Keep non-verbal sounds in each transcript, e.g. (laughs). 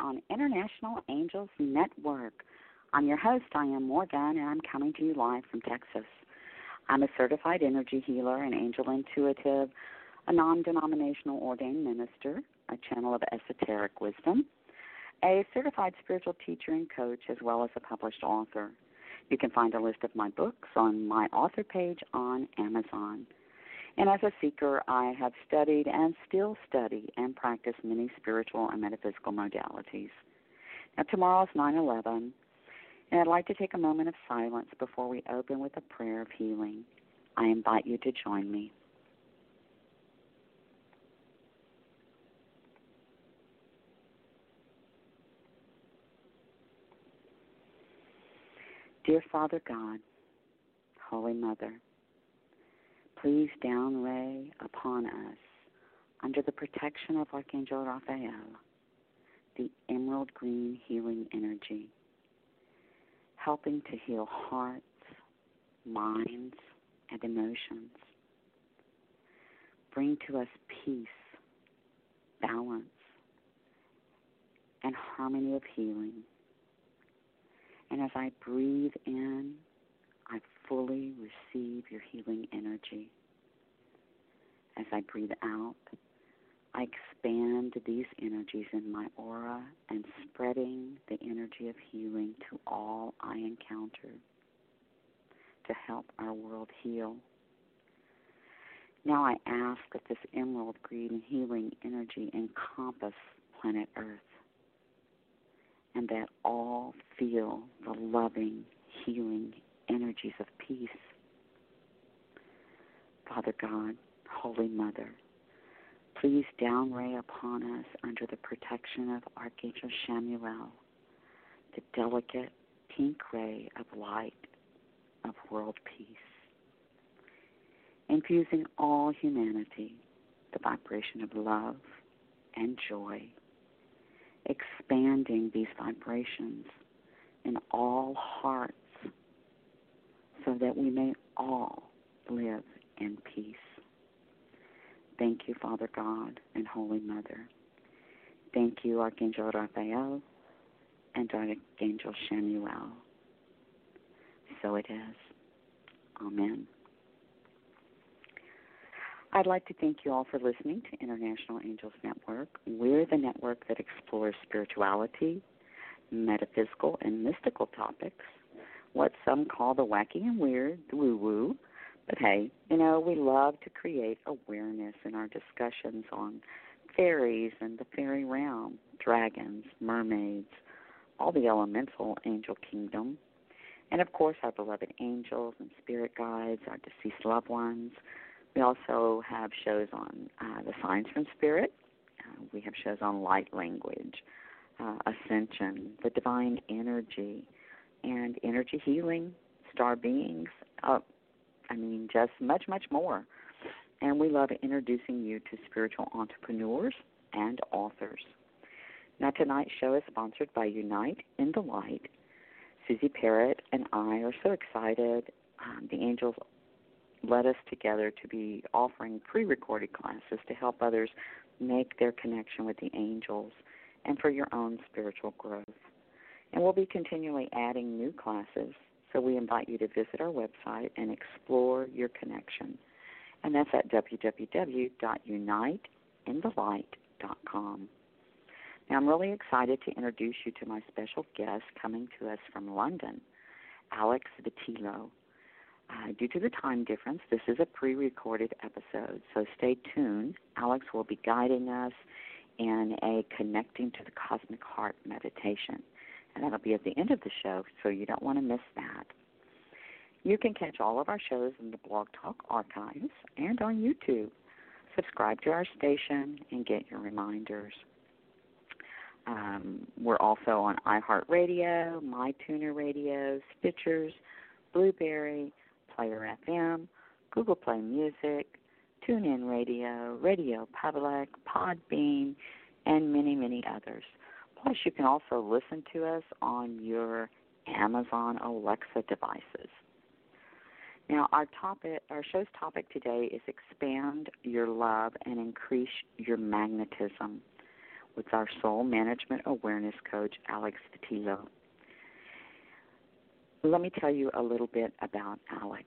on International Angels Network. I'm your host, Dianne Morgan, and I'm coming to you live from Texas. I'm a certified energy healer and angel intuitive, a non denominational ordained minister, a channel of esoteric wisdom, a certified spiritual teacher and coach, as well as a published author. You can find a list of my books on my author page on Amazon. And as a seeker, I have studied and still study and practice many spiritual and metaphysical modalities. Now, tomorrow is 9 11, and I'd like to take a moment of silence before we open with a prayer of healing. I invite you to join me. Dear Father God, Holy Mother, please downray upon us, under the protection of Archangel Raphael, the emerald green healing energy, helping to heal hearts, minds, and emotions. Bring to us peace, balance, and harmony of healing and as I breathe in, I fully receive your healing energy. As I breathe out, I expand these energies in my aura and spreading the energy of healing to all I encounter to help our world heal. Now I ask that this emerald green healing energy encompass planet Earth and that all feel the loving, healing energies of peace. Father God, Holy Mother, please downray upon us under the protection of Archangel Chamuel the delicate pink ray of light of world peace, infusing all humanity the vibration of love and joy expanding these vibrations in all hearts so that we may all live in peace. Thank you, Father God and Holy Mother. Thank you, Archangel Raphael and Archangel Chamuel. So it is. Amen. I'd like to thank you all for listening to International Angels Network. We're the network that explores spirituality, metaphysical, and mystical topics, what some call the wacky and weird, the woo woo. But hey, you know, we love to create awareness in our discussions on fairies and the fairy realm, dragons, mermaids, all the elemental angel kingdom, and of course, our beloved angels and spirit guides, our deceased loved ones we also have shows on uh, the signs from spirit. Uh, we have shows on light language, uh, ascension, the divine energy, and energy healing, star beings. Uh, I mean, just much, much more. And we love introducing you to spiritual entrepreneurs and authors. Now, tonight's show is sponsored by Unite in the Light. Suzi Parrett and I are so excited. Um, the Angels led us together to be offering pre recorded classes to help others make their connection with the angels and for your own spiritual growth. And we'll be continually adding new classes, so we invite you to visit our website and explore your connection. And that's at www.uniteinthelight.com. Now, I'm really excited to introduce you to my special guest coming to us from London, Alex Vitillo. Uh, due to the time difference, this is a pre recorded episode, so stay tuned. Alex will be guiding us in a connecting to the cosmic heart meditation, and that'll be at the end of the show, so you don't want to miss that. You can catch all of our shows in the Blog Talk archives and on YouTube. Subscribe to our station and get your reminders. Um, we're also on iHeartRadio, MyTuner Radio, Stitchers, Blubrry, Player FM, Google Play Music, TuneIn Radio, Radio Public, Podbean, and many, many others. Plus, you can also listen to us on your Amazon Alexa devices. Now, our topic, our show's topic today is expand your love and increase your magnetism with our soul management awareness coach, Alex Vitillo. Let me tell you a little bit about Alex.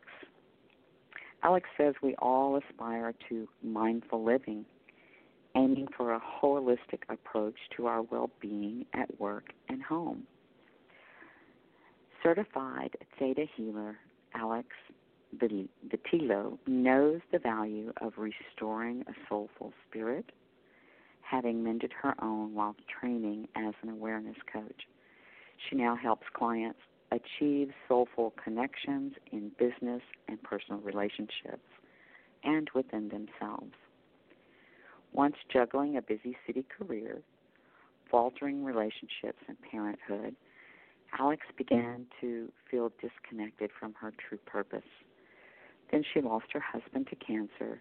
Alex says we all aspire to mindful living, aiming for a holistic approach to our well being at work and home. Certified Theta Healer Alex Vitillo knows the value of restoring a soulful spirit, having mended her own while training as an awareness coach. She now helps clients achieve soulful connections in business and personal relationships and within themselves. Once juggling a busy city career, faltering relationships, and parenthood, Alex began to feel disconnected from her true purpose. Then she lost her husband to cancer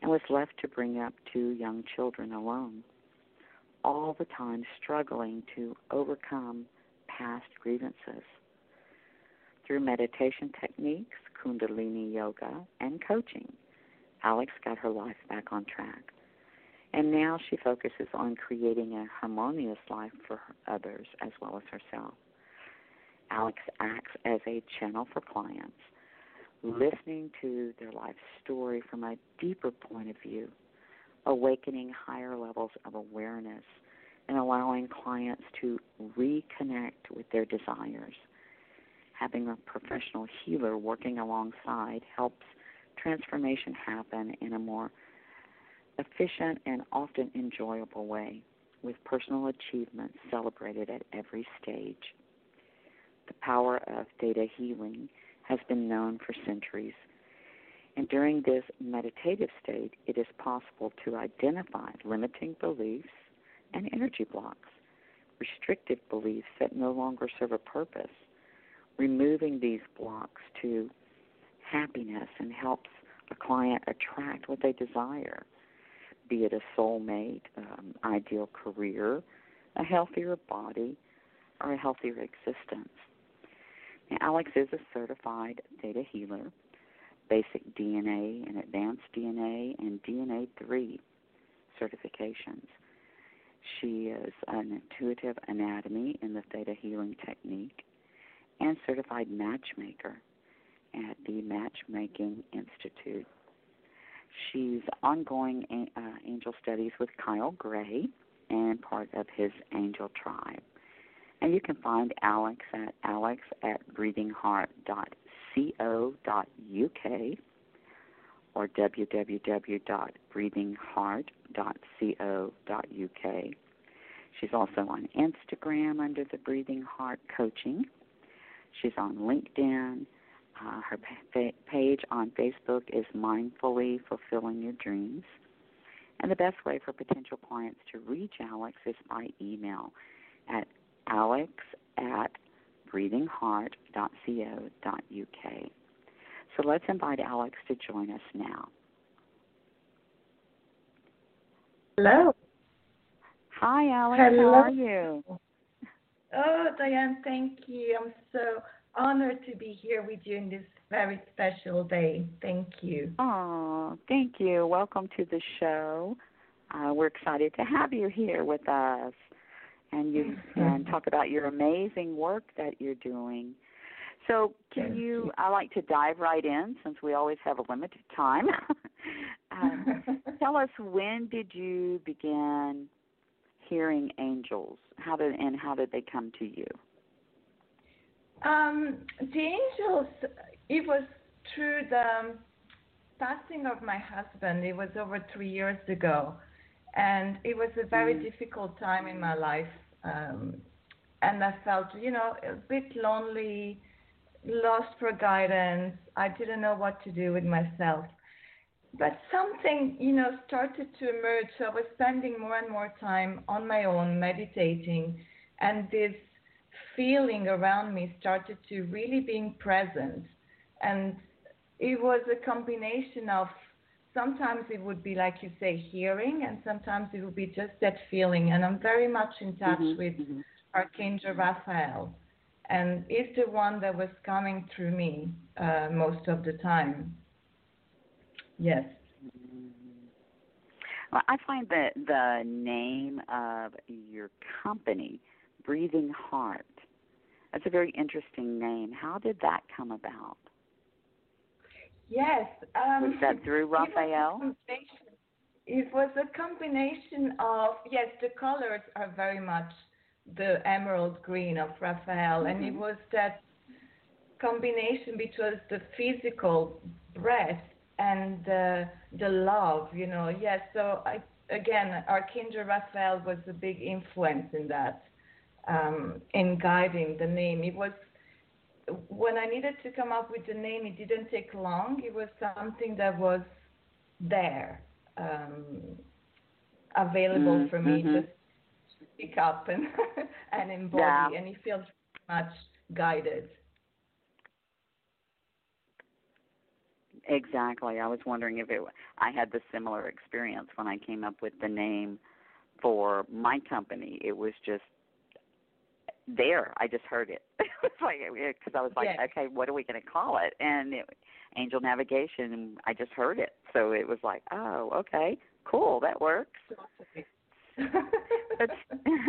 and was left to bring up two young children alone, all the time struggling to overcome past grievances. Through meditation techniques, Kundalini yoga, and coaching, Alex got her life back on track. And now she focuses on creating a harmonious life for others as well as herself. Alex acts as a channel for clients, listening to their life story from a deeper point of view, awakening higher levels of awareness, and allowing clients to reconnect with their desires. Having a professional healer working alongside helps transformation happen in a more efficient and often enjoyable way, with personal achievements celebrated at every stage. The power of theta healing has been known for centuries. And during this meditative state, it is possible to identify limiting beliefs and energy blocks, restrictive beliefs that no longer serve a purpose. Removing these blocks to happiness and helps a client attract what they desire, be it a soulmate, um, ideal career, a healthier body, or a healthier existence. Now, Alex is a certified theta healer, basic DNA and advanced DNA and DNA 3 certifications. She is an intuitive anatomy in the theta healing technique and certified matchmaker at the Matchmaking Institute. She's ongoing uh, angel studies with Kyle Gray and part of his angel tribe. And you can find Alex at alex at breathingheart.co.uk or www.breathingheart.co.uk. She's also on Instagram under the Breathing Heart Coaching. She's on LinkedIn. Uh, her pa- page on Facebook is Mindfully Fulfilling Your Dreams. And the best way for potential clients to reach Alex is by email at alex at breathingheart.co.uk. So let's invite Alex to join us now. Hello. Hi, Alex. Hello. How are you? Oh, Dianne, thank you. I'm so honored to be here with you in this very special day. Thank you. Oh, thank you. Welcome to the show. Uh, we're excited to have you here with us and you and talk about your amazing work that you're doing. So, can you, you. I like to dive right in since we always have a limited time. (laughs) um, tell us when did you begin hearing angels? How did and how did they come to you? Um, the angels, it was through the passing of my husband. It was over three years ago. And it was a very Mm. difficult time in my life. Um, and I felt, you know, a bit lonely, lost for guidance. I didn't know what to do with myself. But something, you know, started to emerge. So I was spending more and more time on my own, meditating, and this feeling around me started to really being present. And it was a combination of sometimes it would be like you say hearing and sometimes it would be just that feeling and i'm very much in touch Mhm, with mhm. archangel raphael and is the one that was coming through me uh, most of the time. Yes. Well, I find that the name of your company, Breathing Heart, that's a very interesting name. How did that come about? Yes. Um, was that through (laughs) Raphael? It was a combination of yes, the colors are very much the emerald green of Raphael, mm-hmm. and it mm-hmm. was that combination between the physical breath and the the love, you know. Yes, so I again, our Archangel Raphael was a big influence in that, um, in guiding the name. It was when I needed to come up with the name. It didn't take long. It was something that was there, um, available mm-hmm. for me mm-hmm. to pick up and (laughs) and embody, yeah. and it feels much guided. Exactly. I was wondering if it. I had the similar experience when I came up with the name for my company. It was just there. I just heard it. (laughs) it's like because I was like, yes. okay, what are we going to call it? And it, Angel Navigation. I just heard it, so it was like, oh, okay, cool, that works. but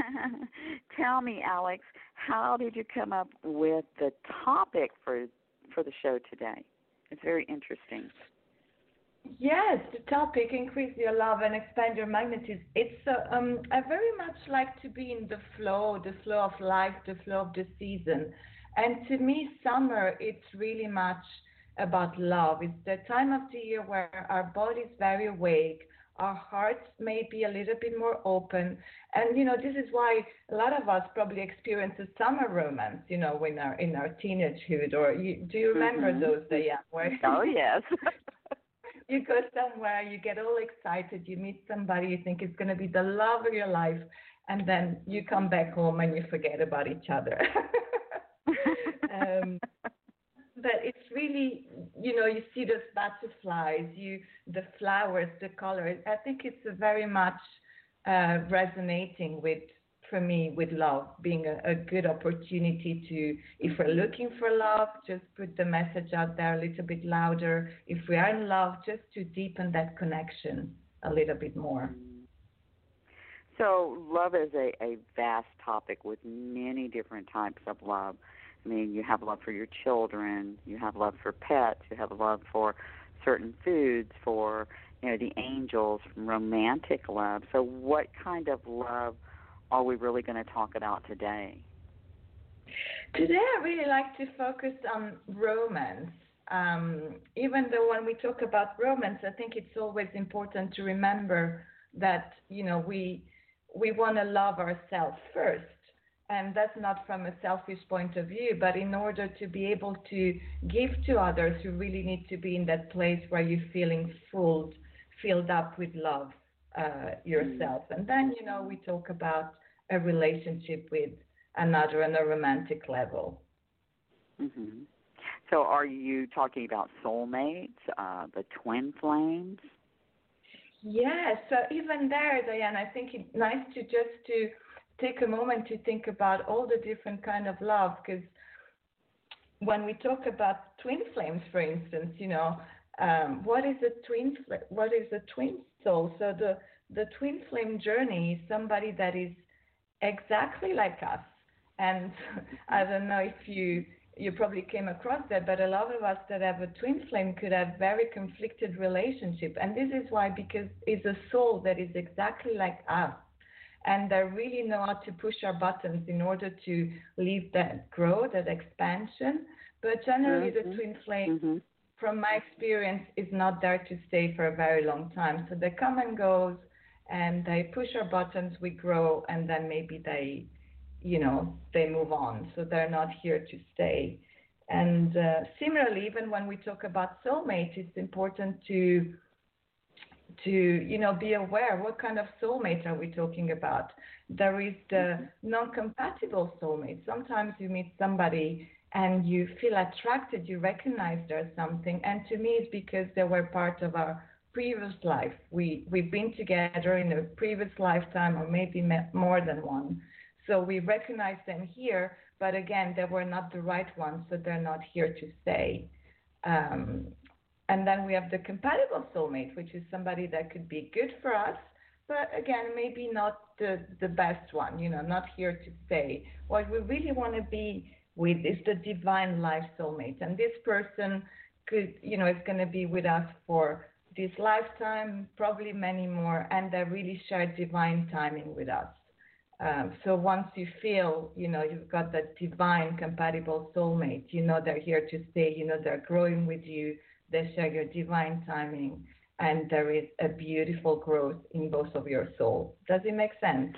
(laughs) tell me, Alex, how did you come up with the topic for for the show today? It's very interesting. Yes, the topic increase your love and expand your magnetism. It's uh, um, I very much like to be in the flow, the flow of life, the flow of the season. And to me, summer it's really much about love. It's the time of the year where our body is very awake, our hearts may be a little bit more open. And you know, this is why a lot of us probably experience a summer romance, you know, when our in our teenagehood. Or you, do you remember mm-hmm. those days? Where oh yes. (laughs) you go somewhere, you get all excited, you meet somebody you think is going to be the love of your life, and then you come back home and you forget about each other. (laughs) um, but it's really you know you see those butterflies you the flowers the colors i think it's very much uh, resonating with for me with love being a, a, good opportunity to if we're looking for love just put the message out there a little bit louder. If we are in love just to deepen that connection a little bit more. So love is a, a vast topic with many different types of love. I mean, you have love for your children, you have love for pets, you have love for certain foods, for you know the angels, romantic love. So, what kind of love are we really going to talk about today? Today, I really like to focus on romance. Um, even though when we talk about romance, I think it's always important to remember that you know we we want to love ourselves first and that's not from a selfish point of view, but in order to be able to give to others, you really need to be in that place where you're feeling full, filled up with love uh, yourself. And then, you know, we talk about a relationship with another on a romantic level. Mm-hmm. So, are you talking about soulmates, uh, the twin flames? Yes. So even there, Dianne, I think it's nice to just to take a moment to think about all the different kind of love because when we talk about twin flames, for instance, you know, um, what is a twin? What is a twin soul? So the the twin flame journey is somebody that is exactly like us. And (laughs) I don't know if you you probably came across that, but a lot of us that have a twin flame could have very conflicted relationship. And this is why because it's a soul that is exactly like us and they really know how to push our buttons in order to leave that growth, that expansion. But generally, mm-hmm. the twin flame, mm-hmm. from my experience, is not there to stay for a very long time. So they come and goes, and they push our buttons, we grow, and then maybe they, you know, they move on. So they're not here to stay. And uh, similarly, even when we talk about soulmates, it's important to to you know be aware what kind of soulmate are we talking about there is the non-compatible soulmate sometimes you meet somebody and you feel attracted you recognize there's something and to me it's because they were part of our previous life we we've been together in a previous lifetime or maybe more than one so we recognize them here but again, they were not the right ones, so they're not here to stay. Um, and then we have the compatible soulmate, which is somebody that could be good for us, but again, maybe not the, the best one, you know, not here to stay. What we really want to be with is the divine life soulmate. And this person could, you know, is going to be with us for this lifetime, probably many more, and they really share divine timing with us. Um, so once you feel, you know, you've got that divine compatible soulmate, you know they're here to stay, you know they're growing with you, they share your divine timing, and there is a beautiful growth in both of your souls. Does it make sense?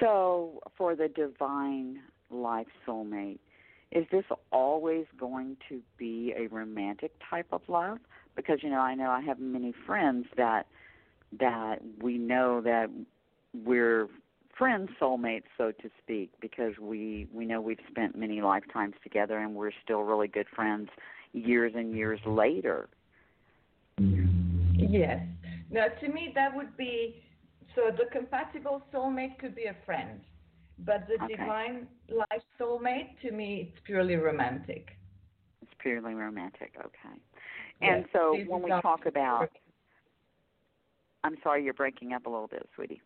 So, for the divine life soulmate, is this always going to be a romantic type of love? Because you know, I know I have many friends that that we know that we're friends soulmates so to speak because we we know we've spent many lifetimes together and we're still really good friends years and years later. Yes. Now to me that would be so the compatible soulmate could be a friend but the okay. divine life soulmate to me it's purely romantic. It's purely romantic. Okay and yes, so when we talk about i'm sorry you're breaking up a little bit sweetie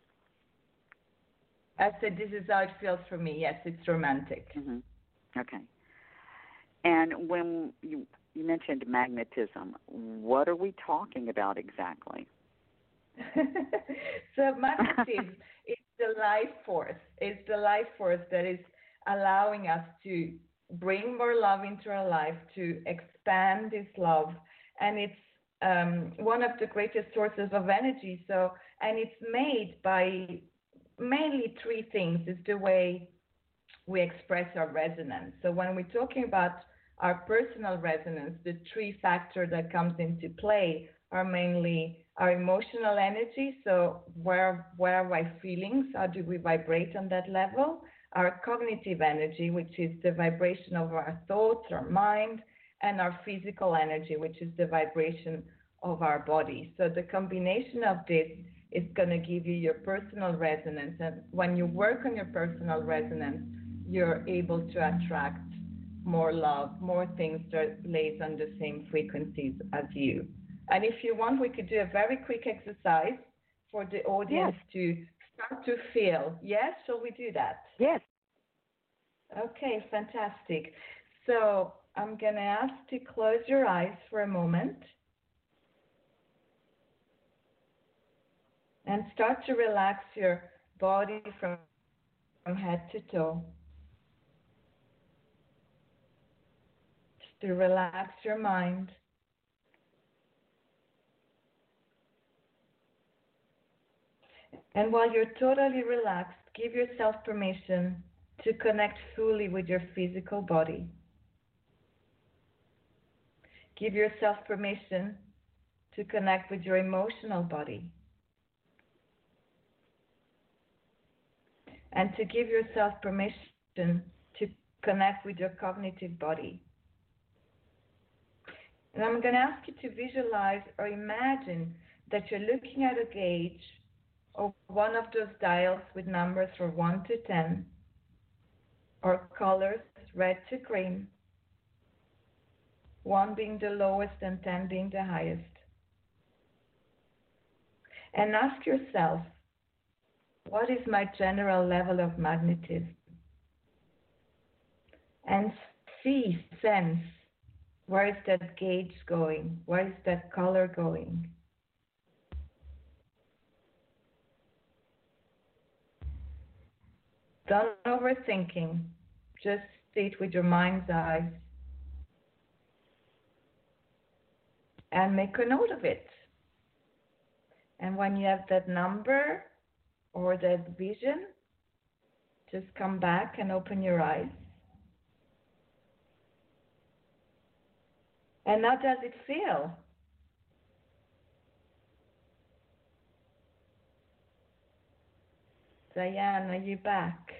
I said, this is how it feels for me. Yes, it's romantic. Mm-hmm. Okay. And when you you mentioned magnetism, what are we talking about exactly? (laughs) so magnetism (laughs) is the life force. It's the life force that is allowing us to bring more love into our life, to expand this love, and it's um, one of the greatest sources of energy. So, and it's made by mainly three things is the way we express our resonance. So when we're talking about our personal resonance, the three factors that comes into play are mainly our emotional energy. So where where are my feelings? How do we vibrate on that level? Our cognitive energy, which is the vibration of our thoughts, our mind, and our physical energy, which is the vibration of our body. So the combination of this is going to give you your personal resonance. And when you work on your personal resonance, you're able to attract more love, more things that lays on the same frequencies as you. And if you want, we could do a very quick exercise for the audience yes. to start to feel. Yes, shall we do that? Yes. Okay, fantastic. So I'm going to ask to close your eyes for a moment. and start to relax your body from, from head to toe. Just to relax your mind. And while you're totally relaxed, give yourself permission to connect fully with your physical body. Give yourself permission to connect with your emotional body. and to give yourself permission to connect with your cognitive body. And I'm going to ask you to visualize or imagine that you're looking at a gauge or one of those dials with numbers from 1 to 10 or colors red to green, 1 being the lowest and 10 being the highest. And ask yourself, what is my general level of magnetism? And see, sense, where is that gauge going? Where is that color going? Don't overthinking. Just see it with your mind's eyes. And make a note of it. And when you have that number, or that vision, just come back and open your eyes. And how does it feel? Dianne, are you back?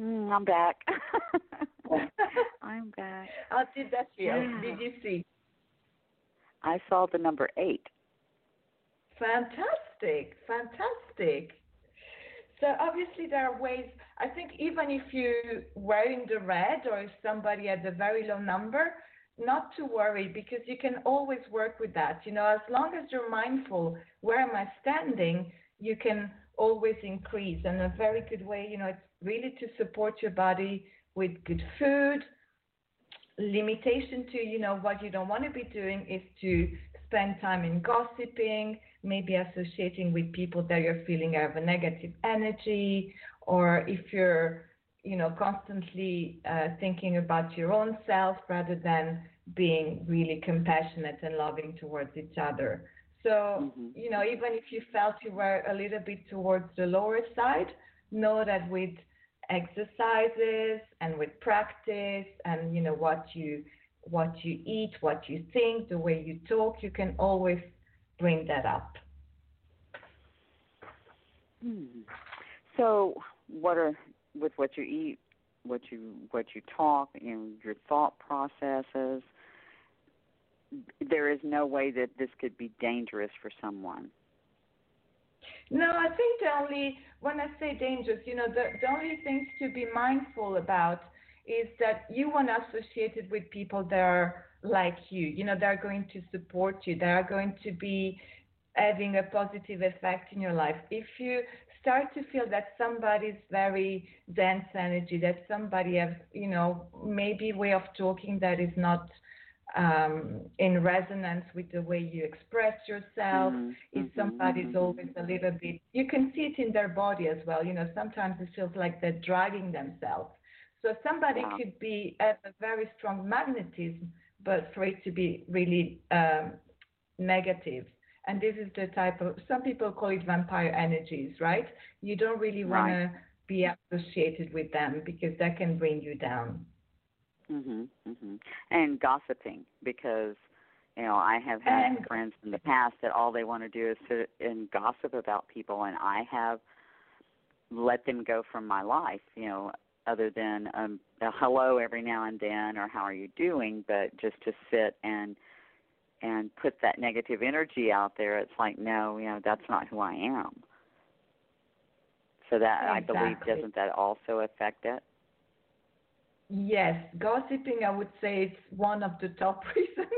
Mm, I'm back. (laughs) (laughs) I'm back. How did that feel? Yeah. Did you see? I saw the number eight. Fantastic, fantastic. So obviously there are ways. I think even if you were in the red or if somebody had a very low number, not to worry because you can always work with that. You know, as long as you're mindful, where am I standing? You can always increase. And a very good way, you know, it's really to support your body with good food. Limitation to, you know, what you don't want to be doing is to spend time in gossiping, maybe associating with people that you're feeling have a negative energy, or if you're, you know, constantly uh, thinking about your own self rather than being really compassionate and loving towards each other. So, mm-hmm. you know, even if you felt you were a little bit towards the lower side, know that with exercises and with practice and you know what you what you eat, what you think, the way you talk, you can always bring that up. Hmm. So, what are with what you eat, what you what you talk, and your thought processes? There is no way that this could be dangerous for someone. No, I think the only when I say dangerous, you know, the the only things to be mindful about is that you want to associate it with people that are like you. You know, they're going to support you. They are going to be having a positive effect in your life. If you start to feel that somebody's very dense energy, that somebody has, you know, maybe way of talking that is not um, in resonance with the way you express yourself. Mm-hmm. If mm-hmm. somebody's mm-hmm. always a little bit, you can see it in their body as well. You know, sometimes it feels like they're dragging themselves. So somebody wow. could be have a very strong magnetism, but for it to be really um, negative. And this is the type of some people call it vampire energies, right? You don't really want to be associated with them because that can bring you down. Mhm. Mhm. And gossiping because you know I have had and, friends in the past that all they want to do is sit and gossip about people, and I have let them go from my life. You know, other than um, a hello every now and then or how are you doing, but just to sit and and put that negative energy out there, it's like no, you know that's not who I am. So that exactly. I believe doesn't that also affect it? Yes, gossiping, I would say it's one of the top (laughs) reasons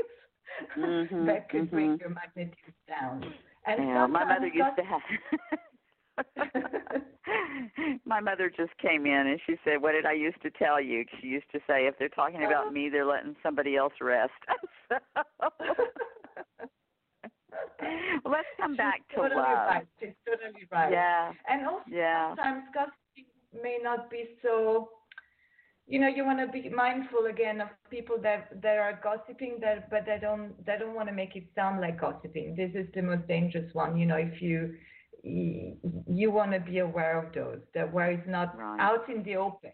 mm-hmm, that could mm-hmm. bring your magnetism down. And yeah, my mother used to have. (laughs) my mother just came in and she said, "What did I used to tell you?" She used to say, "If they're talking about oh. me, they're letting somebody else rest." (laughs) let's come She's back to totally love. Right. She's totally right. Yeah. And also yeah. sometimes gossiping may not be so you know you want to be mindful again of people that that are gossiping that but they don't they don't want to make it sound like gossiping this is the most dangerous one you know if you you want to be aware of those that where it's not right. out in the open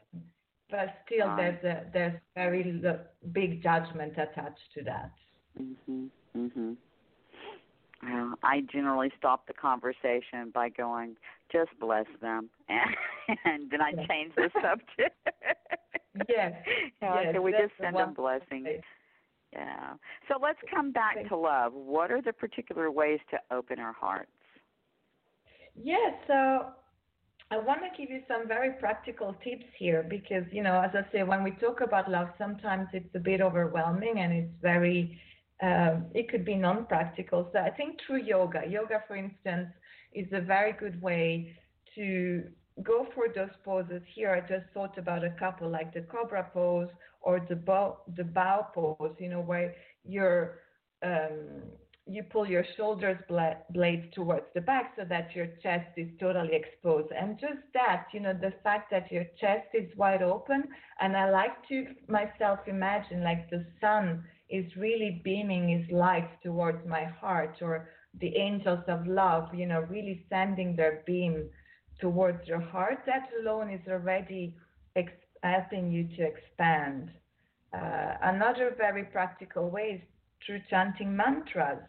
but still right. there's a there's very big judgment attached to that mhm mhm well, I generally stop the conversation by going, "Just bless them," and, (laughs) and then I change the subject. (laughs) yes. (laughs) yeah, yes, can we just send them blessings? Yeah. So let's come back to love. What are the particular ways to open our hearts? Yes. Yeah, so I want to give you some very practical tips here because, you know, as I say, when we talk about love, sometimes it's a bit overwhelming and it's very, um, it could be non practical. So I think through yoga, yoga, for instance, is a very good way to go for those poses. Here, I just thought about a couple like the cobra pose or the bow, the bow pose, you know, where you're, um, you pull your shoulders blades towards the back so that your chest is totally exposed. And just that, you know, the fact that your chest is wide open. And I like to myself imagine like the sun is really beaming his light towards my heart or the angels of love, you know, really sending their beam towards your heart. That alone is already ex- helping you to expand. Uh, another very practical way is through chanting mantras.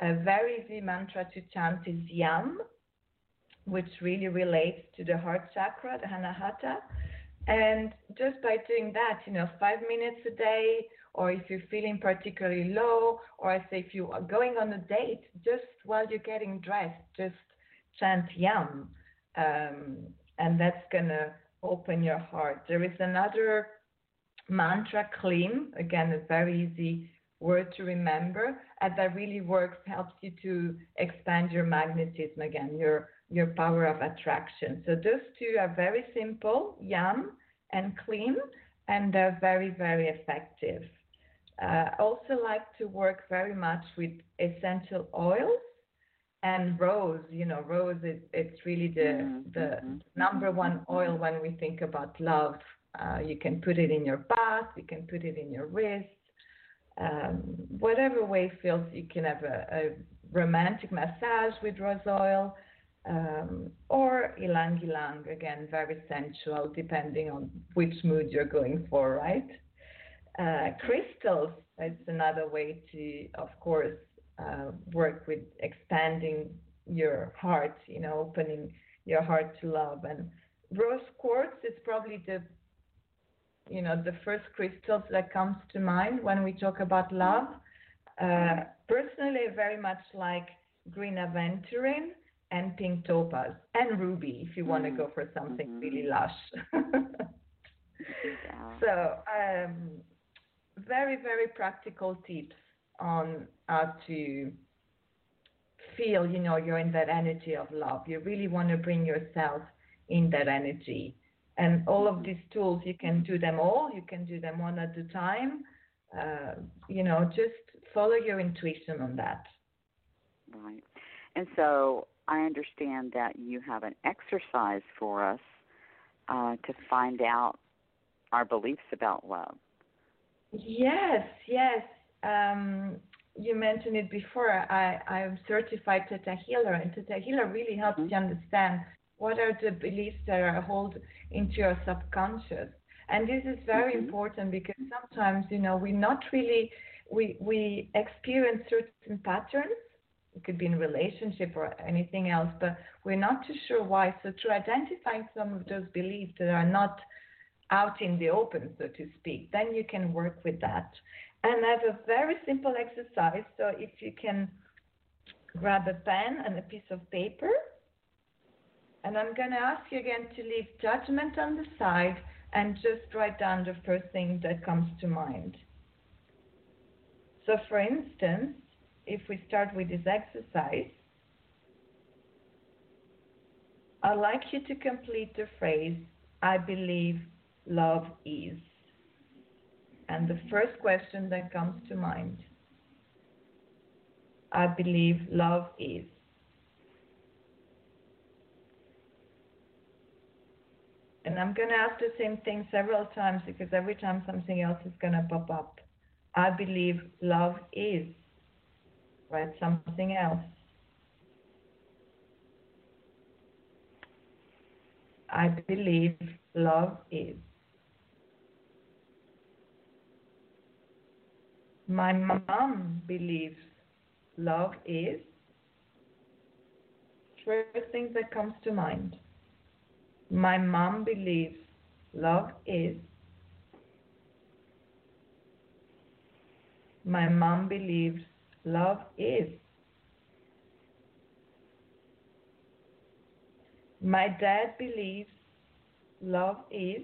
A very easy mantra to chant is Yam, which really relates to the heart chakra, the Anahata. And just by doing that, you know, five minutes a day, or if you're feeling particularly low, or I say if you are going on a date, just while you're getting dressed, just chant Yam. Um, and that's gonna open your heart. There is another mantra, Klim, again, a very easy word to remember, and that really works, helps you to expand your magnetism again, your your power of attraction. So those two are very simple, Yam and Klim, and they're very, very effective. Uh, also like to work very much with essential oils and rose. You know, rose is it's really the Mm-hmm. the number one oil when we think about love. Uh, you can put it in your bath, you can put it in your wrist, um, whatever way feels. You can have a, a romantic massage with rose oil. Um, or ylang ylang again, very sensual, depending on which mood you're going for, right? Uh, crystals is another way to, of course, uh, work with expanding your heart, you know, opening your heart to love. And rose quartz is probably the, you know, the first crystals that comes to mind when we talk about love. Uh, personally, very much like green aventurine and pink topaz and ruby if you want to go for something Mhm. really lush. (laughs) So, um, very, very practical tips on how to feel, you know, you're in that energy of love. You really want to bring yourself in that energy. And all of these tools, you can do them all, you can do them one at a time. Uh, you know, just follow your intuition on that. Right. And so I understand that you have an exercise for us uh, to find out our beliefs about love. Yes, yes. Um, you mentioned it before. I, I'm certified Theta Healer, and Theta Healer really helps Mhm. you understand what are the beliefs that are held into your subconscious. And this is very Mhm. important because sometimes, you know, we're not really we we experience certain patterns. It could be in relationship or anything else, but we're not too sure why. So to identifying some of those beliefs that are not out in the open, so to speak, then you can work with that. And I have a very simple exercise. So if you can grab a pen and a piece of paper, and I'm going to ask you again to leave judgment on the side and just write down the first thing that comes to mind. So, for instance, if we start with this exercise, I'd like you to complete the phrase, I believe love is. And the first question that comes to mind, I believe love is. And I'm going to ask the same thing several times because every time something else is going to pop up. I believe love is. right? something else. I believe love is. My mom believes love is. First thing that comes to mind. My mom believes love is. My mom believes love is. My dad believes love is.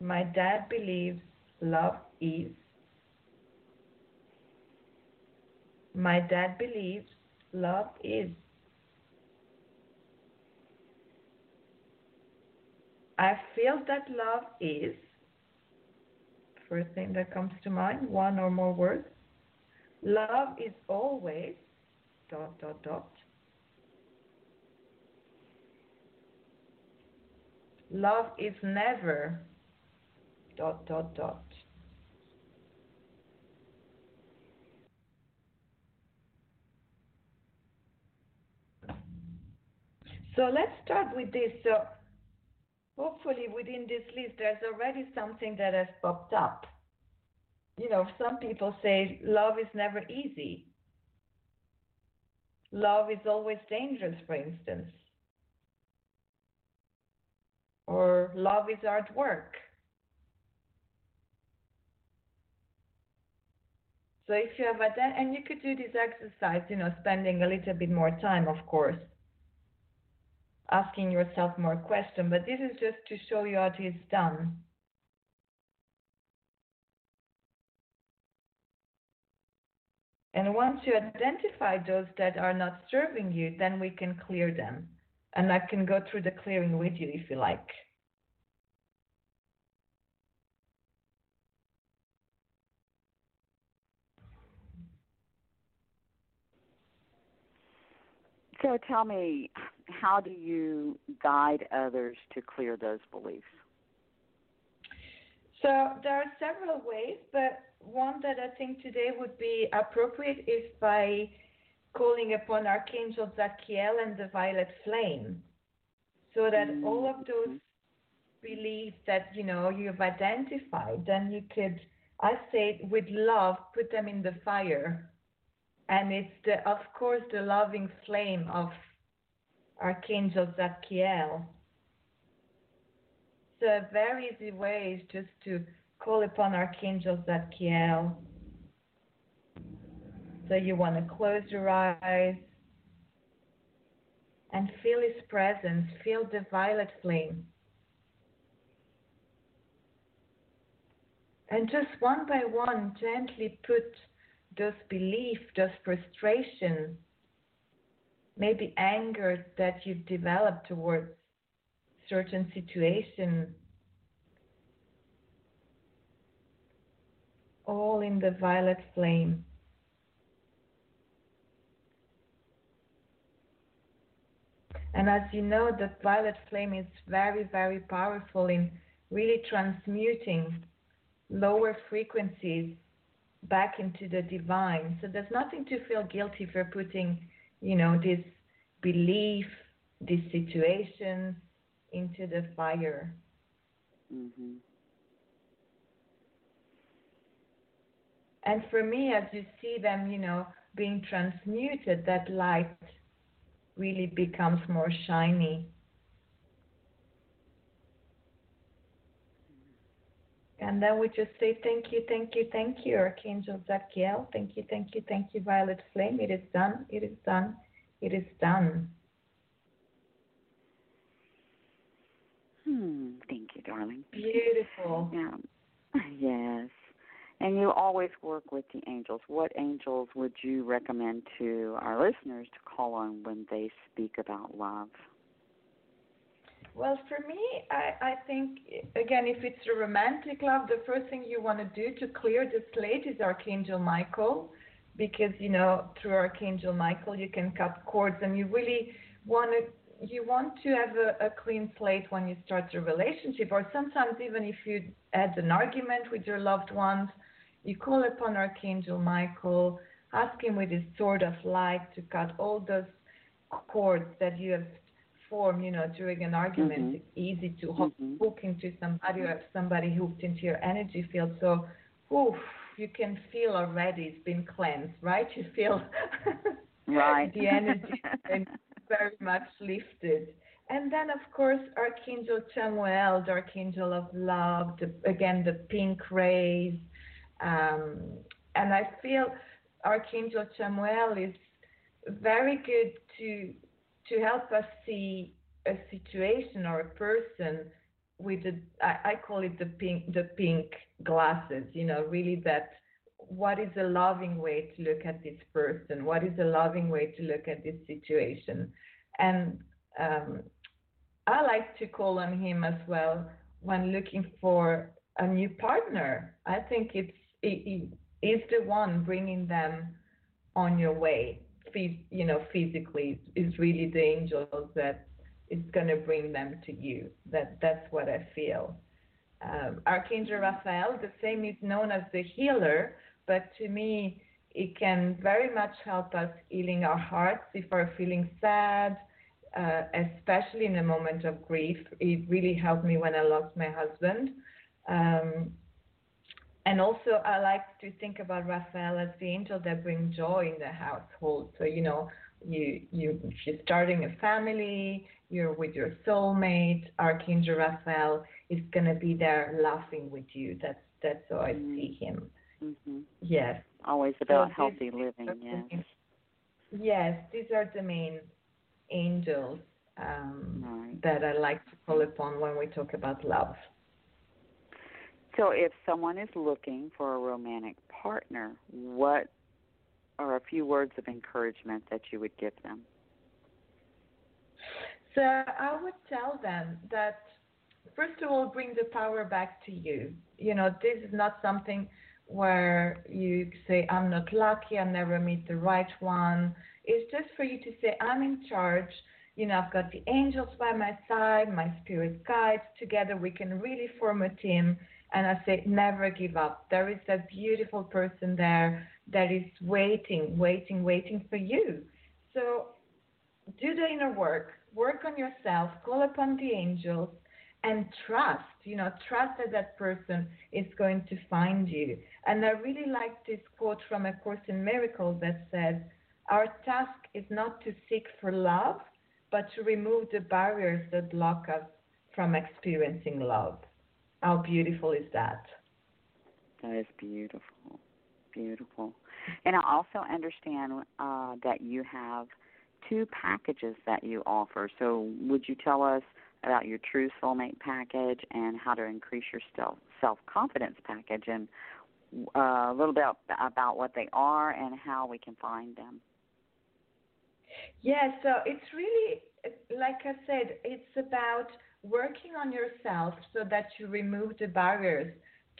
My dad believes love is. My dad believes love is. I feel that love is. First thing that comes to mind, one or more words. Love is always dot dot dot. Love is never dot dot dot. So let's start with this. So hopefully within this list there's already something that has popped up. You know, some people say love is never easy. Love is always dangerous, for instance. Or love is hard work. So if you have a and you could do this exercise, you know, spending a little bit more time, of course, asking yourself more questions. But this is just to show you how it is done. And once you identify those that are not serving you, then we can clear them. And I can go through the clearing with you if you like. So tell me, how do you guide others to clear those beliefs? So there are several ways, but one that I think today would be appropriate is by calling upon Archangel Zadkiel and the violet flame, so that mm-hmm. all of those beliefs that you know you've identified, then you could, I say, with love, put them in the fire and it's the, of course the loving flame of Archangel Zadkiel. So a very easy way is just to call upon Archangel Zadkiel. So you want to close your eyes and feel his presence, feel the violet flame. And just one by one, gently put those belief, those frustration, maybe anger that you've developed towards certain situation, all in the violet flame. And as you know, the violet flame is very, very powerful in really transmuting lower frequencies back into the divine. So there's nothing to feel guilty for putting, you know, this belief, this situation into the fire. Mm-hmm. And for me, as you see them, you know, being transmuted, that light really becomes more shiny. And then we just say thank you, thank you, thank you, Archangel Zadkiel. Thank you, thank you, thank you, Violet Flame. It is done, it is done, it is done. Hmm, thank you, darling. Beautiful. Yeah. (laughs) Yes. And you always work with the angels. What angels would you recommend to our listeners to call on when they speak about love? Well, for me, I, I think, again, if it's a romantic love, the first thing you want to do to clear the slate is Archangel Michael, because, you know, through Archangel Michael, you can cut cords and you really want to. You want to have a, a clean slate when you start a relationship, or sometimes even if you had an argument with your loved ones, you call upon Archangel Michael, ask him with his sword of light to cut all those cords that you have form, you know, during an argument, mm-hmm. it's easy to hook, mm-hmm. hook into somebody or have somebody hooked into your energy field. So, oof, you can feel already it's been cleansed, right? You feel (laughs) right. the energy is (laughs) very much lifted. And then, of course, Archangel Chamuel, the Archangel of Love, the, again, the pink rays. Um, and I feel Archangel Chamuel is very good to to help us see a situation or a person with the I, I call it the pink the pink glasses you know really that what is a loving way to look at this person? What is a loving way to look at this situation? And um, i like to call on him as well when looking for a new partner. I think it's it, it is the one bringing them on your way you know, physically is really the angels that is going to bring them to you. That that's what I feel. Um, Archangel Raphael, the same is known as the healer, but to me, it can very much help us healing our hearts if we're feeling sad, uh, especially in a moment of grief. It really helped me when I lost my husband. Um, and also I like to think about Raphael as the angel that brings joy in the household. So you know, you you you're starting a family, you're with your soulmate, Archangel Raphael is gonna be there laughing with you. That's that's how I mm-hmm. see him. Mm-hmm. Yes. Always about so healthy living, yes. Yes, these are the main angels um, right. that I like to call upon when we talk about love. So, if someone is looking for a romantic partner, what are a few words of encouragement that you would give them? So, I would tell them that, first of all, bring the power back to you. You know, this is not something where you say, I'm not lucky, I never meet the right one. It's just for you to say, I'm in charge. You know, I've got the angels by my side, my spirit guides. Together we can really form a team and I say, never give up. There is a beautiful person there that is waiting, waiting, waiting for you. So do the inner work, work on yourself, call upon the angels, and trust, you know, trust that that person is going to find you. And I really like this quote from A Course in Miracles that says, Our task is not to seek for love, but to remove the barriers that block us from experiencing love. How beautiful is that? That is beautiful. Beautiful. And I also understand uh, that you have two packages that you offer. So, would you tell us about your True Soulmate package and how to increase your self confidence package and uh, a little bit about what they are and how we can find them? Yeah, so it's really, like I said, it's about working on yourself so that you remove the barriers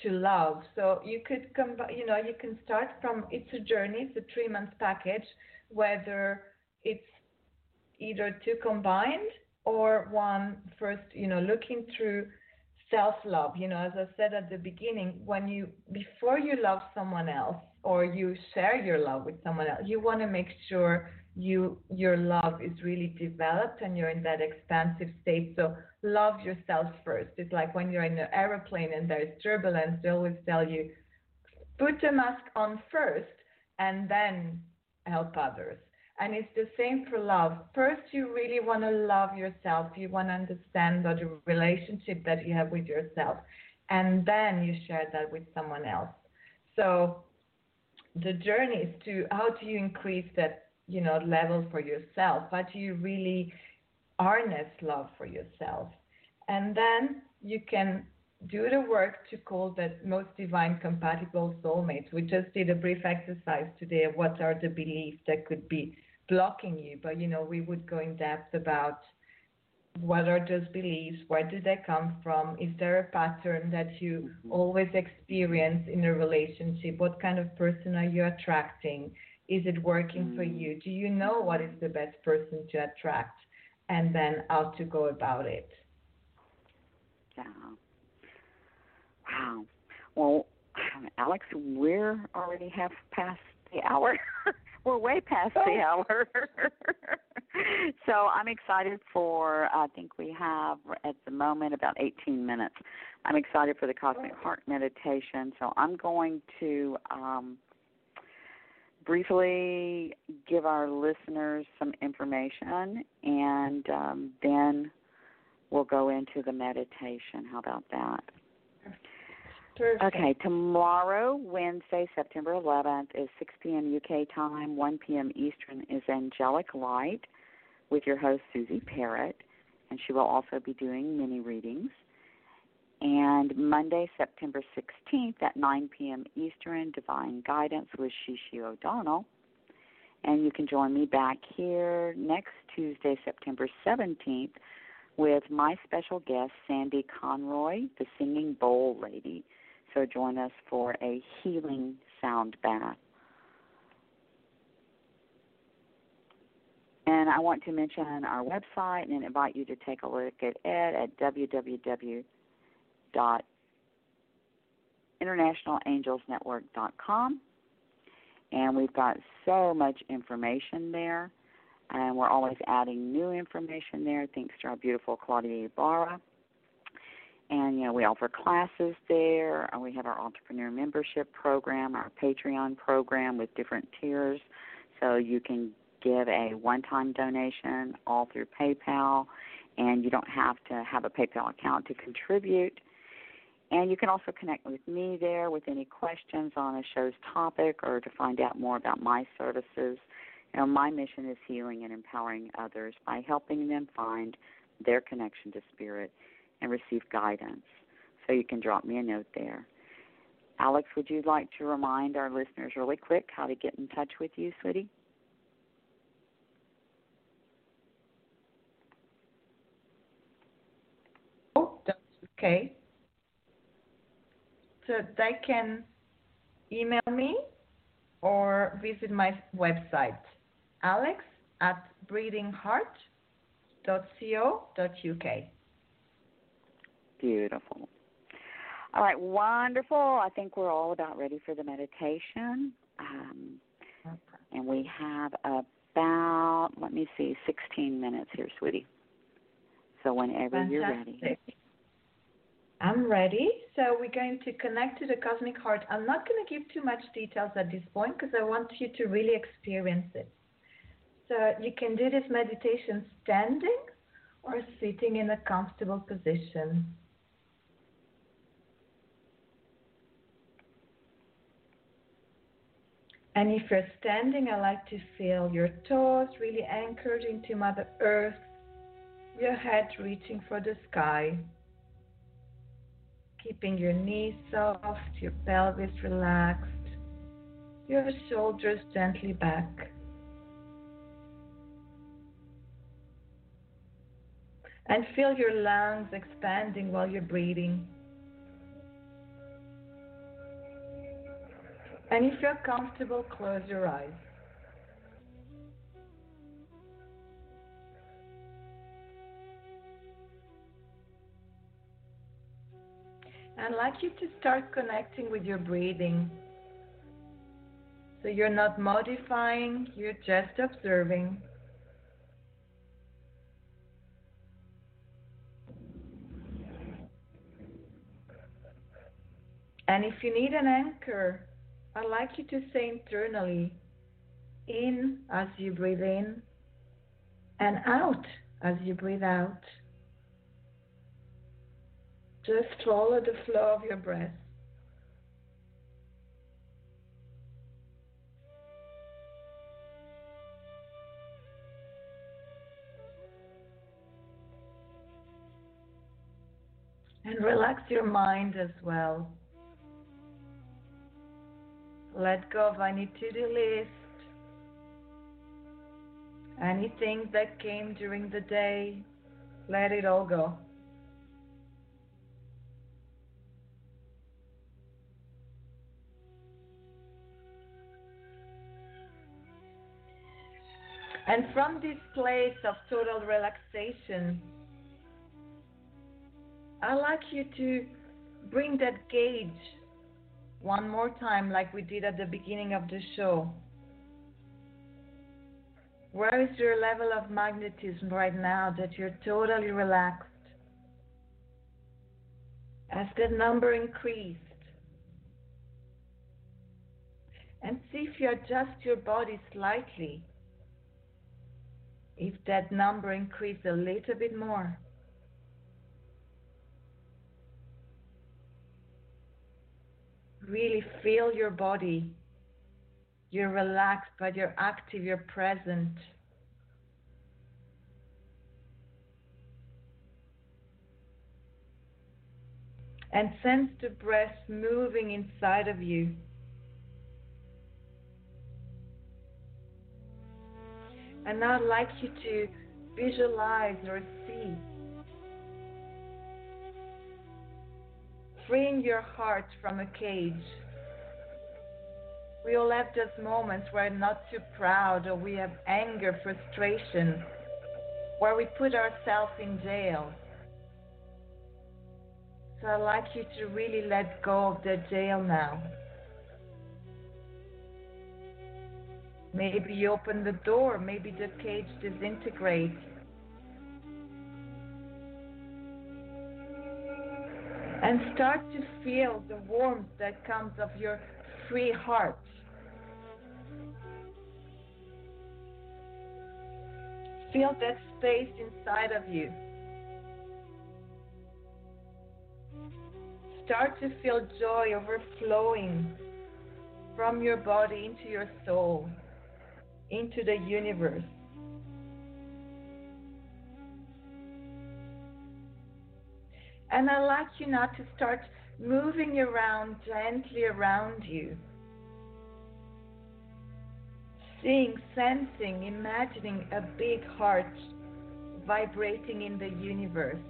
to love. So you could come, you know, you can start from it's a journey, it's a three month package, whether it's either two combined or one first, you know, looking through self love. You know, as I said at the beginning, when you before you love someone else or you share your love with someone else, you want to make sure you your love is really developed and you're in that expansive state. So love yourself first. It's like when you're in an aeroplane and there's turbulence, they always tell you put the mask on first and then help others. And it's the same for love. First, you really want to love yourself. You want to understand the relationship that you have with yourself. And then you share that with someone else. So the journey is to how do you increase that you know level for yourself but you really harness love for yourself and then you can do the work to call that most divine compatible soulmates we just did a brief exercise today of what are the beliefs that could be blocking you but you know we would go in depth about what are those beliefs where do they come from is there a pattern that you mm-hmm. always experience in a relationship what kind of person are you attracting is it working mm. for you? Do you know what is the best person to attract? And then how to go about it. Yeah. Wow. Well, Alex, we're already half past the hour. (laughs) we're way past the oh. hour. (laughs) so I'm excited for, I think we have at the moment about 18 minutes. I'm excited for the Cosmic Heart Meditation. So I'm going to um, briefly give our listeners some information and um, then we'll go into the meditation. How about that? Perfect. Okay, tomorrow, Wednesday, September 11th, is 6 p.m. UK time, 1 p.m. Eastern, is Angelic Light with your host, Suzi Parrett, and she will also be doing mini readings. And Monday, September 16th at 9 p.m. Eastern, Divine Guidance with Shishi O'Donnell. And you can join me back here next Tuesday, September 17th, with my special guest, Sandy Conroy, the singing bowl lady. So join us for a healing sound bath. And I want to mention our website and invite you to take a look at it at www dot internationalangelsnetwork.com and we've got so much information there and we're always adding new information there thanks to our beautiful Claudia Ibarra. And you know, we offer classes there. Uh, we have our entrepreneur membership program, our Patreon program with different tiers. So you can give a one-time donation all through PayPal, and you don't have to have a PayPal account to contribute And you can also connect with me there with any questions on a show's topic or to find out more about my services. You know, my mission is healing and empowering others by helping them find their connection to spirit and receive guidance. So you can drop me a note there. Alex, would you like to remind our listeners really quick how to get in touch with you, sweetie? Oh, okay. So they can email me or visit my website, alex at breathingheart.co.uk. Beautiful. All right, wonderful. I think we're all about ready for the meditation. Um. And we have about, let me see, 16 minutes here, sweetie. So whenever Fantastic. you're ready. I'm ready. So we're going to connect to the cosmic heart. I'm not going to give too much details at this point because I want you to really experience it. So you can do this meditation standing or sitting in a comfortable position. And if you're standing, I like to feel your toes really anchored into Mother Earth, your head reaching for the sky, keeping your knees soft, your pelvis relaxed, your shoulders gently back. And feel your lungs expanding while you're breathing. And if you're comfortable, close your eyes. I'd like you to start connecting with your breathing. So you're not modifying, you're just observing. And if you need an anchor, I'd like you to say internally in as you breathe in and out as you breathe out. Just follow the flow of your breath. And relax your mind as well. Let go of any to do list, anything that came during the day, let it all go. And from this place of total relaxation, I'd like you to bring that gauge one more time, like we did at the beginning of the show. Where is your level of magnetism right now that you're totally relaxed? As that number increased, and see if you adjust your body slightly, if that number increased a little bit more. really feel your body. You're relaxed, but you're active, you're present. And sense the breath moving inside of you. And now I'd like you to visualize or see freeing your heart from a cage. We all have those moments where we're not too proud or we have anger, frustration, where we put ourselves in jail. So I'd like you to really let go of the jail now. Maybe you open the door, maybe the cage disintegrates. and start to feel the warmth that comes of your free heart. Feel that space inside of you. start to feel joy overflowing from your body into your soul, into the universe. And I'd like you now to start moving around gently around you. Seeing, sensing, imagining a big heart vibrating in the universe.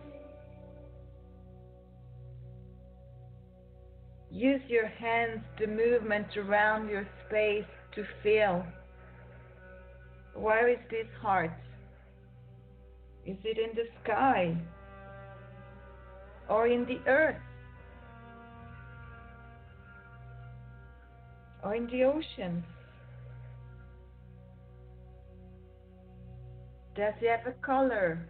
Use your hands, the movement around your space to feel. Where is this heart? Is it in the sky? Or in the earth? Or in the ocean? Does he have a color?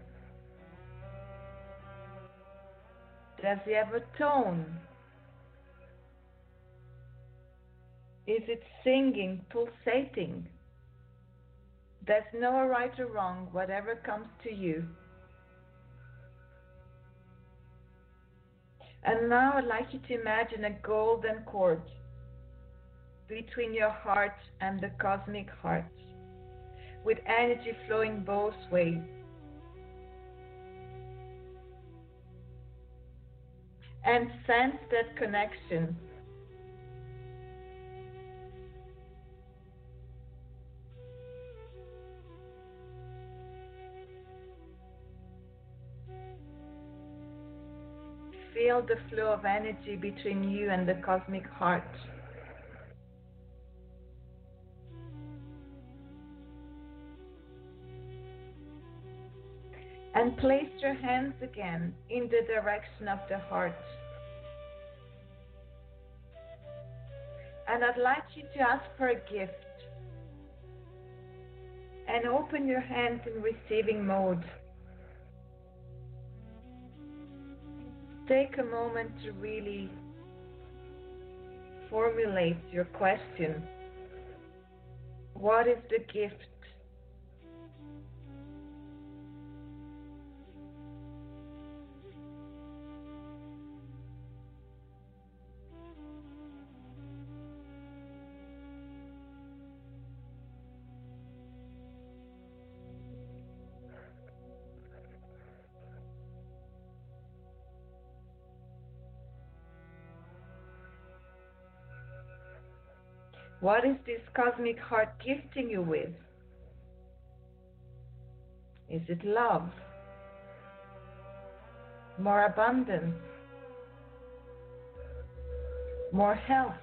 Does he have a tone? Is it singing, pulsating? There's no right or wrong, whatever comes to you. And now I'd like you to imagine a golden cord between your heart and the cosmic heart, with energy flowing both ways. And sense that connection feel the flow of energy between you and the cosmic heart. And place your hands again in the direction of the heart. And I'd like you to ask for a gift. And open your hands in receiving mode. Take a moment to really formulate your question. What is the gift? What is this cosmic heart gifting you with? Is it love? More abundance? More health?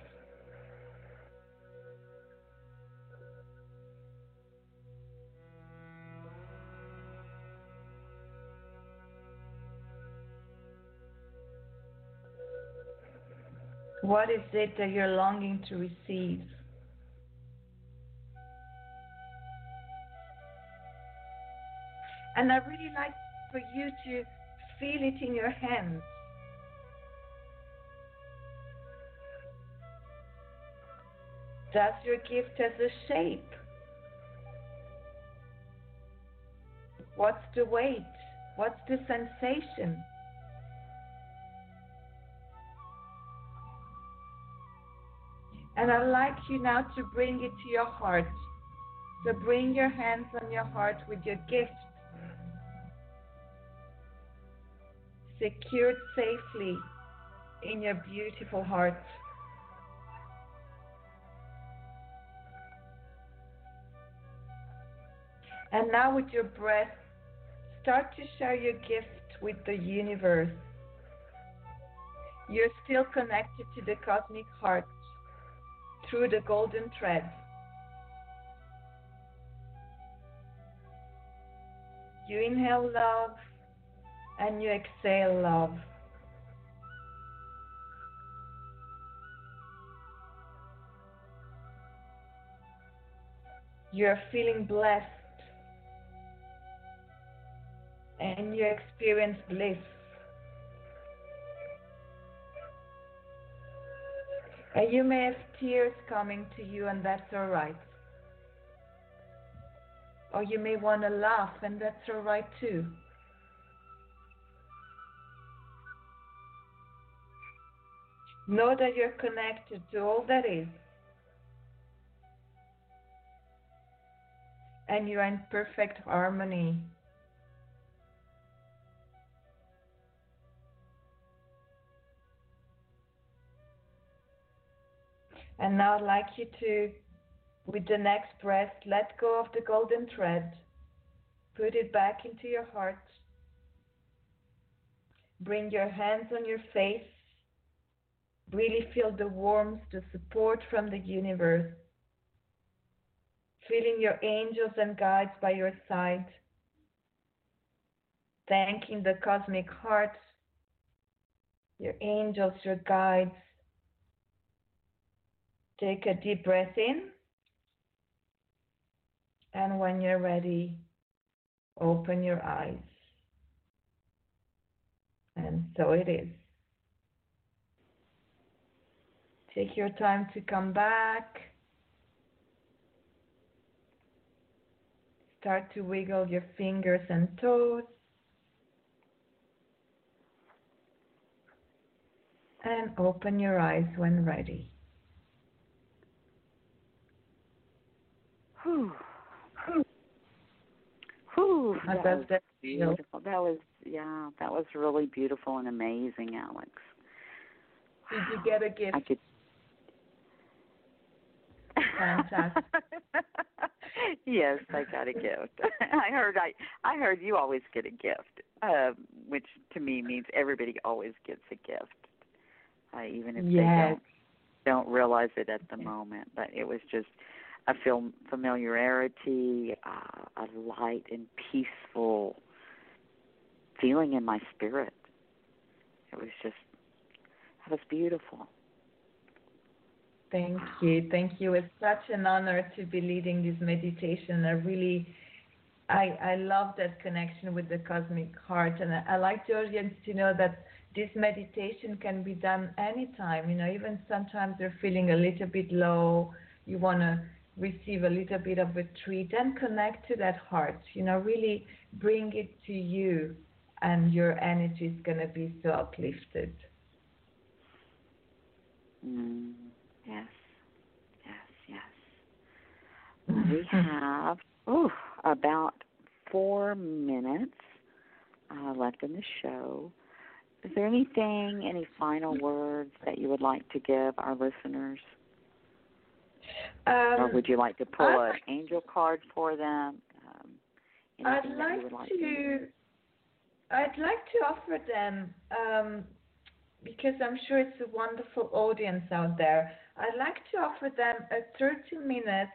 What is it that you're longing to receive? And I really like for you to feel it in your hands. Does your gift has a shape? What's the weight? What's the sensation? And I'd like you now to bring it to your heart. So bring your hands on your heart with your gift secured safely in your beautiful heart. And now, with your breath, start to share your gift with the universe. You're still connected to the cosmic heart through the golden thread. You inhale love and you exhale love. You're feeling blessed and you experience bliss. And you may have tears coming to you, and that's all right. Or you may want to laugh, and that's all right too. Know that you're connected to all that is. And you're in perfect harmony. And now I'd like you to, with the next breath, let go of the golden thread. Put it back into your heart. Bring your hands on your face Really feel the warmth, the support from the universe. Feeling your angels and guides by your side. Thanking the cosmic heart, your angels, your guides. Take a deep breath in. And when you're ready, open your eyes. And so it is. Take your time to come back. Start to wiggle your fingers and toes. And open your eyes when ready. Whew. Whew. That was that beautiful. That was yeah, that was really beautiful and amazing, Alex. Did you get a gift? I could Fantastic. (laughs) yes, I got a gift. I heard I I heard you always get a gift, uh, which to me means everybody always gets a gift, uh, even if yes. they don't don't realize it at the moment. But it was just a feel familiarity, uh, a light and peaceful feeling in my spirit. It was just that was beautiful. Thank you. Thank you. It's such an honor to be leading this meditation. I really I I love that connection with the cosmic heart and I, I like the audience to know that this meditation can be done anytime. You know, even sometimes you're feeling a little bit low, you wanna receive a little bit of a treat and connect to that heart. You know, really bring it to you and your energy is gonna be so uplifted. Mm. Yes, yes, yes. we have oh about four minutes uh, left in the show. Is there anything, any final words that you would like to give our listeners? Um, or would you like to pull I'd an angel card for them? Um, I'd like, like, to, to. I'd like to offer them um, because I'm sure it's a wonderful audience out there. I'd like to offer them a 30 minute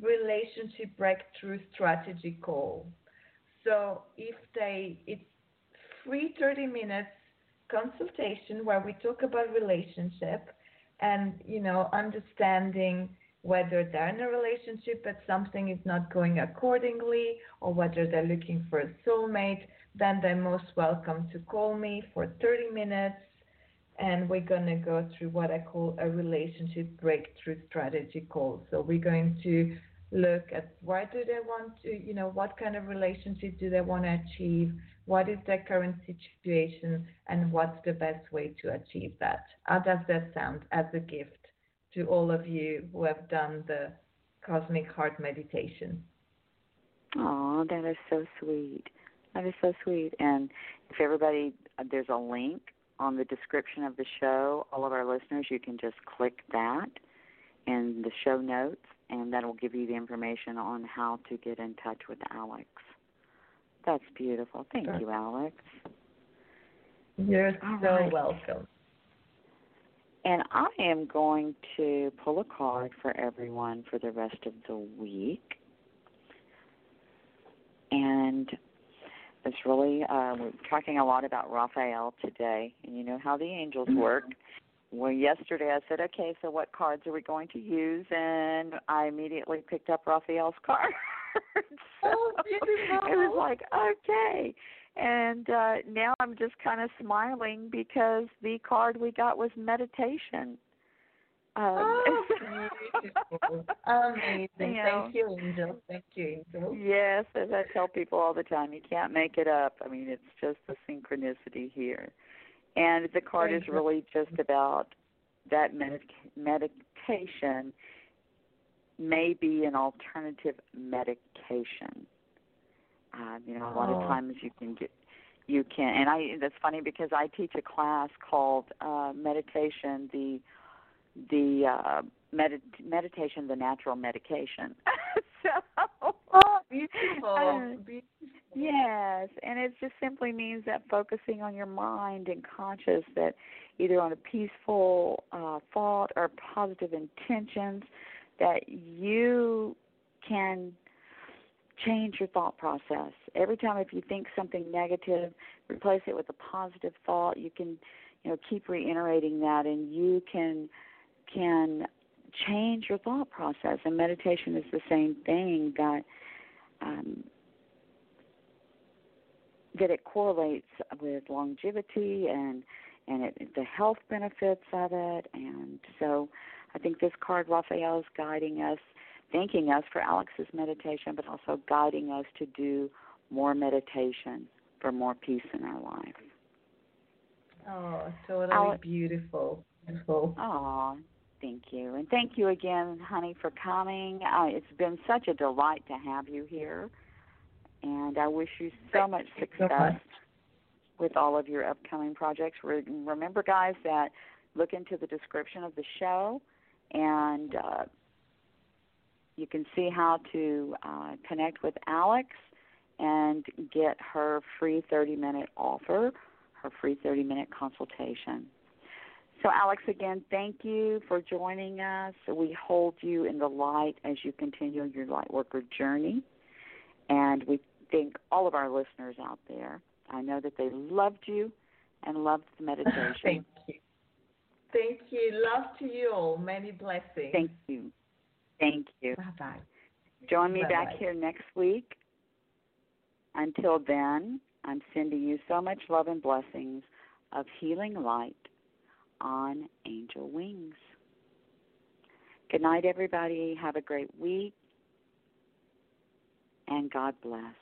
relationship breakthrough strategy call. So if they, it's free 30 minutes consultation where we talk about relationship and, you know, understanding whether they're in a relationship but something is not going accordingly or whether they're looking for a soulmate, then they're most welcome to call me for 30 minutes and we're going to go through what I call a relationship breakthrough strategy call. So we're going to look at why do they want to, you know, what kind of relationship do they want to achieve, what is their current situation, and what's the best way to achieve that. How does that sound as a gift to all of you who have done the Cosmic Heart meditation? Oh, that is so sweet. That is so sweet. And if everybody, there's a link on the description of the show, all of our listeners, you can just click that in the show notes, and that will give you the information on how to get in touch with Alex. That's beautiful. Thank you, Alex. You're all so right. welcome. And I am going to pull a card for everyone for the rest of the week. And it's really uh, we're talking a lot about Raphael today, and you know how the angels Mm-hmm. work. Well, yesterday I said, okay, so what cards are we going to use? And I immediately picked up Raphael's (laughs) card. so Oh. It was like, okay. And uh, now I'm just kind of smiling because the card we got was meditation. Um, Oh. (laughs) Amazing. You know. Thank you, Angel. Thank you, Angel. Yes, as I tell people all the time, you can't make it up. I mean, it's just the synchronicity here. And the card is you. really just about that medic- medication may be an alternative medication. Um, you know, a lot Oh. of times you can get you can and I that's funny because I teach a class called uh meditation the the uh med- meditation the natural medication. (laughs) so Oh, (laughs) beautiful. Uh, beautiful. Yes, and it just simply means that focusing on your mind and conscious that either on a peaceful uh, thought or positive intentions, that you can change your thought process. Every time if you think something negative, replace it with a positive thought. You can, you know, keep reiterating that and you can can change your thought process. And meditation is the same thing that um, that it correlates with longevity and and it, the health benefits of it. And so, I think this card Raphael is guiding us, thanking us for Alex's meditation, but also guiding us to do more meditation for more peace in our life. Oh, totally Alex- beautiful. Beautiful. Oh, thank you. And thank you again, honey, for coming. Uh, it's been such a delight to have you here. And I wish you so much so success much. with all of your upcoming projects. Re- Remember, guys, that look into the description of the show and uh, you can see how to uh, connect with Alex and get her free 30 minute offer, her free 30 minute consultation. So, Alex, again, thank you for joining us. We hold you in the light as you continue your light worker journey. And we thank all of our listeners out there. I know that they loved you and loved the (laughs) meditation. Thank you. Thank you. Love to you all. Many blessings. Thank you. Thank you. Bye bye. Join me back Bye-bye. here next week. Until then, I'm sending you so much love and blessings of healing light on angel wings. Good night, everybody. Have a great week. And God bless.